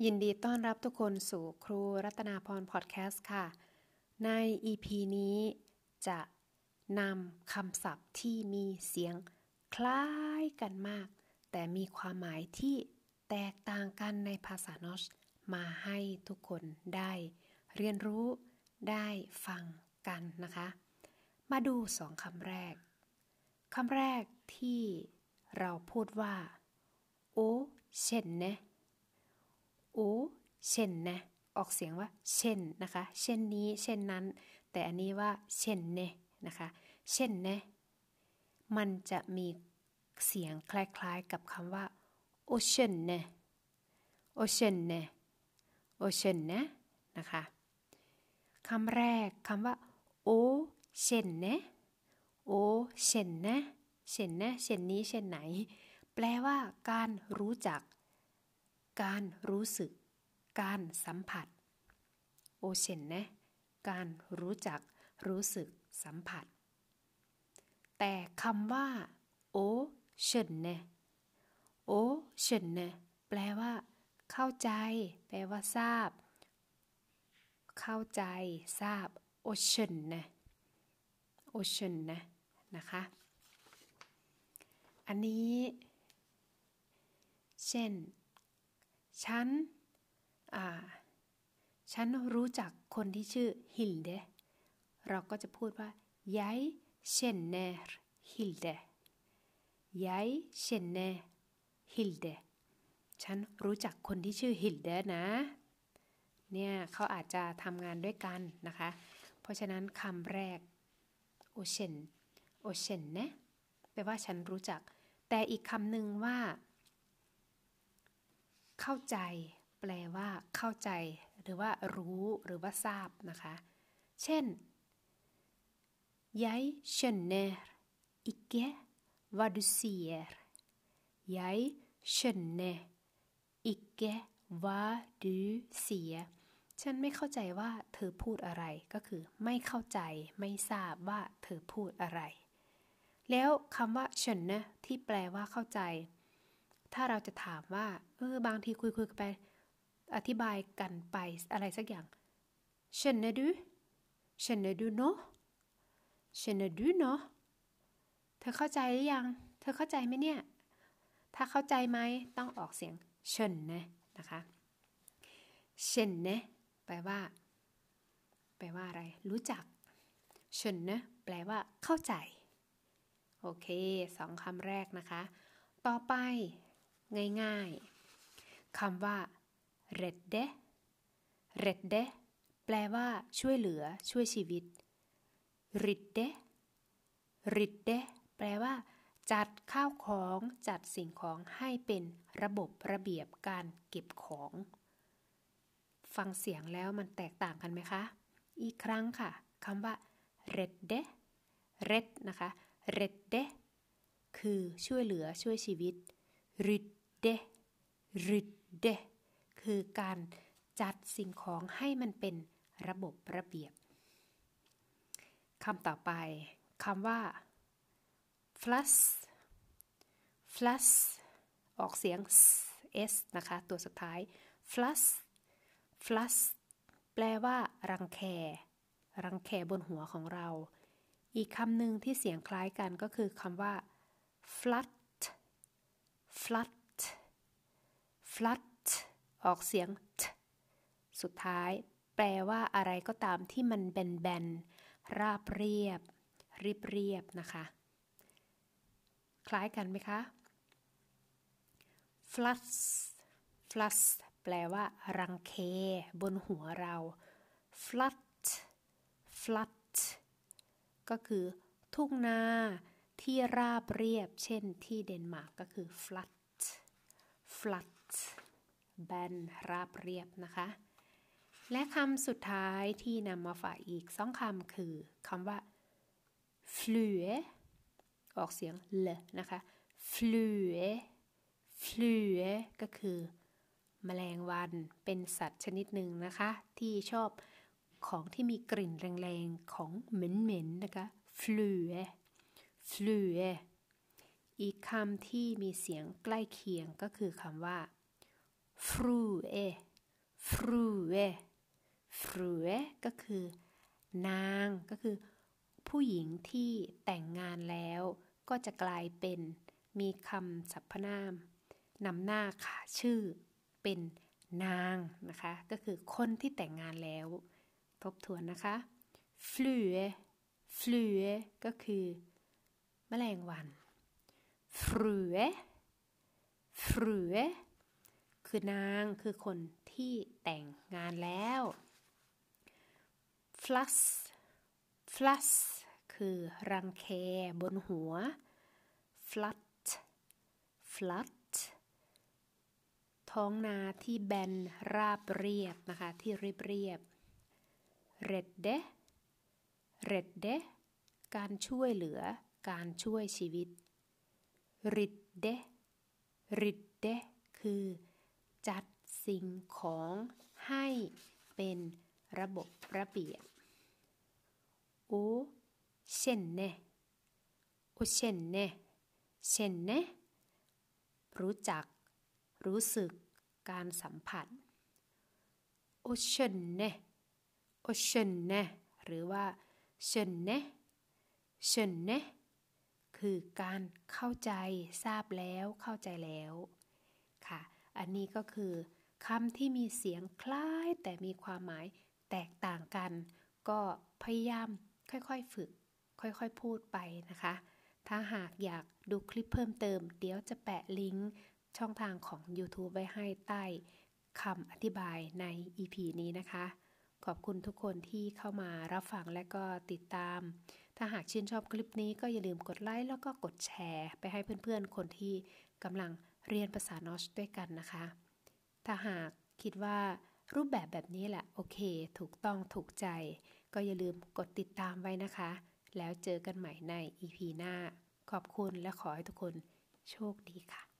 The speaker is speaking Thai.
ยินดีต้อนรับทุกคนสู่ครูรัตนาพรพอดแคสต์ค่ะ ใน EP นี้จะนำคำศัพท์ที่มีเสียงคล้ายกันมาก แต่มีความหมายที่แตกต่างกันในภาษานอชมาให้ทุกคนได้เรียนรู้ได้ฟังกันนะคะ มาดูสองคำแรกคำแรกที่เราพูดว่า โอเช่นเนะ อเช่นนะออกเสียงว่า เช่นนะคะ เช่นนี้ เช่นนั้น แต่อันนี้ว่า เช่นเนนะคะ เช่นเนมันจะมีเสียงคล้ายๆกับคำว่าโอเชนเนโอเชนเนโอเช่นเนนะคะคำแรกคำว่าโอเช่นเนโอเช่นเนเช่นเนเช่นนี้เช่นไหน แปลว่าการรู้จัก การรู้สึก การสัมผัส โอเชนนะ การรู้จัก รู้สึก สัมผัส แต่คำว่าโอเชนนะโอเชนนะแปลว่า เข้าใจ แปลว่าทราบ เข้าใจทราบโอเชนนะโอเชนนะนะคะ อันนี้ เช่น ฉันอ่าฉันรู้จักคนที่ชื่อฮิลเดเราก็จะพูดว่า jag känner Hilde jag känner Hilde ฉันรู้จักคนที่ชื่อฮิลเดนะ เนี่ยเขาอาจจะทำงานด้วยกันนะคะ เพราะฉะนั้นคำแรกโอเชนโอเชนนะแปลว่าฉันรู้จัก แต่อีกคำหนึ่งว่า เข้าใจ แปลว่า เข้าใจ หรือว่ารู้หรือว่าทราบนะคะ เช่น Jeg skjønner ikke hva du sier Jeg skjønner ikke hva du sier ฉันไม่เข้าใจว่าเธอพูดอะไรก็คือ ไม่เข้าใจไม่ทราบว่าเธอพูดอะไร แล้วคำว่าเฉินนะที่แปลว่าเข้าใจ ถ้าเราจะถามว่า เออบางทีคุยคุยกันไป อธิบายกันไปอะไรสักอย่าง Känner du Känner du nå Känner du nå เธอเข้าใจหรือยัง เธอเข้าใจไหมเนี่ย ถ้าเข้าใจไหมต้องออกเสียงเช่นนะนะคะเช่นนะแปลว่า แปลว่าอะไร รู้จักเช่นนะแปลว่า เข้าใจ โอเคสองคำแรกนะคะ ต่อไป ง่ายๆคำว่า redde redde แปลว่า ช่วยเหลือ ช่วยชีวิต ridde ridde แปลว่า จัดข้าวของจัดสิ่งของให้เป็นระบบระเบียบการเก็บของ ฟังเสียงแล้วมันแตกต่างกันไหมคะ อีกครั้งค่ะคำว่า redde red นะคะ redde คือช่วยเหลือช่วยชีวิต rid เดริดเดคือการจัดสิ่งของให้มันเป็นระบบระเบียบคำต่อไปคำว่า flush flush ออกเสียง s นะคะ ตัวสุดท้าย flush flush แปลว่า รังแค รังแคบนหัวของเรา อีกคำหนึ่งที่เสียงคล้ายกันก็คือคำว่า flat flat flat ออกเสียง t สุดท้าย แปลว่าอะไรก็ตามที่มันแบนๆ ราบเรียบ เรียบเรียบนะคะ คล้ายกันไหมคะ flat flat แปลว่า รังเคบนหัวเรา flat flat ก็คือทุ่งนาที่ราบเรียบ เช่นที่เดนมาร์กก็คือ flat flat แบนราบเรียบนะคะ และคำสุดท้ายที่นำมาฝากอีกสองคำคือคำว่า flue ออกเสียงเลนะคะ flue flue ก็คือ แมลงวันเป็นสัตว์ชนิดหนึ่งนะคะ ที่ชอบของที่มีกลิ่นแรงๆ ของเหม็นๆนะคะ flue flue อีกคำที่มีเสียงใกล้เคียงก็คือคำว่า frue frue frue ก็คือ นางก็คือ ผู้หญิงที่แต่งงานแล้ว ก็จะกลายเป็นมีคำสรรพนามนำหน้าค่ะชื่อเป็นนางนะคะ ก็คือคนที่แต่งงานแล้ว ทบทวนนะคะ flue flue ก็คือแมลงวัน frue frue คือนางคือคนที่แต่งงานแล้ว fluss fluss คือรังแคบนหัว flat flat ท้องนาที่แบนราบเรียบนะคะ ที่เรียบเรียบ redde redde การช่วยเหลือ การช่วยชีวิต ridde ridde คือ จัดสิ่งของให้เป็นระบบระเบียบโอเช่นเน่โอเช่นเน่เช่นเน่รู้จัก รู้สึกการสัมผัสโอเช่นเน่โอเช่นเน่หรือว่าเช่นเน่เช่นเน่คือการเข้าใจทราบแล้วเข้าใจแล้วค่ะ อันนี้ก็คือคำที่มีเสียงคล้ายแต่มีความหมายแตกต่างกัน ก็พยายามค่อยๆฝึก ค่อยๆพูดไปนะคะ ถ้าหากอยากดูคลิปเพิ่มเติม เดี๋ยวจะแปะลิงก์ช่องทางของ YouTube ไว้ให้ใต้คำอธิบายใน EP นี้นะคะ ขอบคุณทุกคนที่เข้ามารับฟังและก็ติดตาม ถ้าหากชื่นชอบคลิปนี้ก็อย่าลืมกดไลค์แล้วก็กดแชร์ ไปให้เพื่อนๆ คนที่กำลัง เรียนภาษานอชด้วยกันนะคะ ถ้าหากคิดว่ารูปแบบแบบนี้แหละโอเค ถูกต้องถูกใจ ก็อย่าลืมกดติดตามไว้นะคะ แล้วเจอกันใหม่ใน EP หน้า ขอบคุณและขอให้ทุกคนโชคดีค่ะ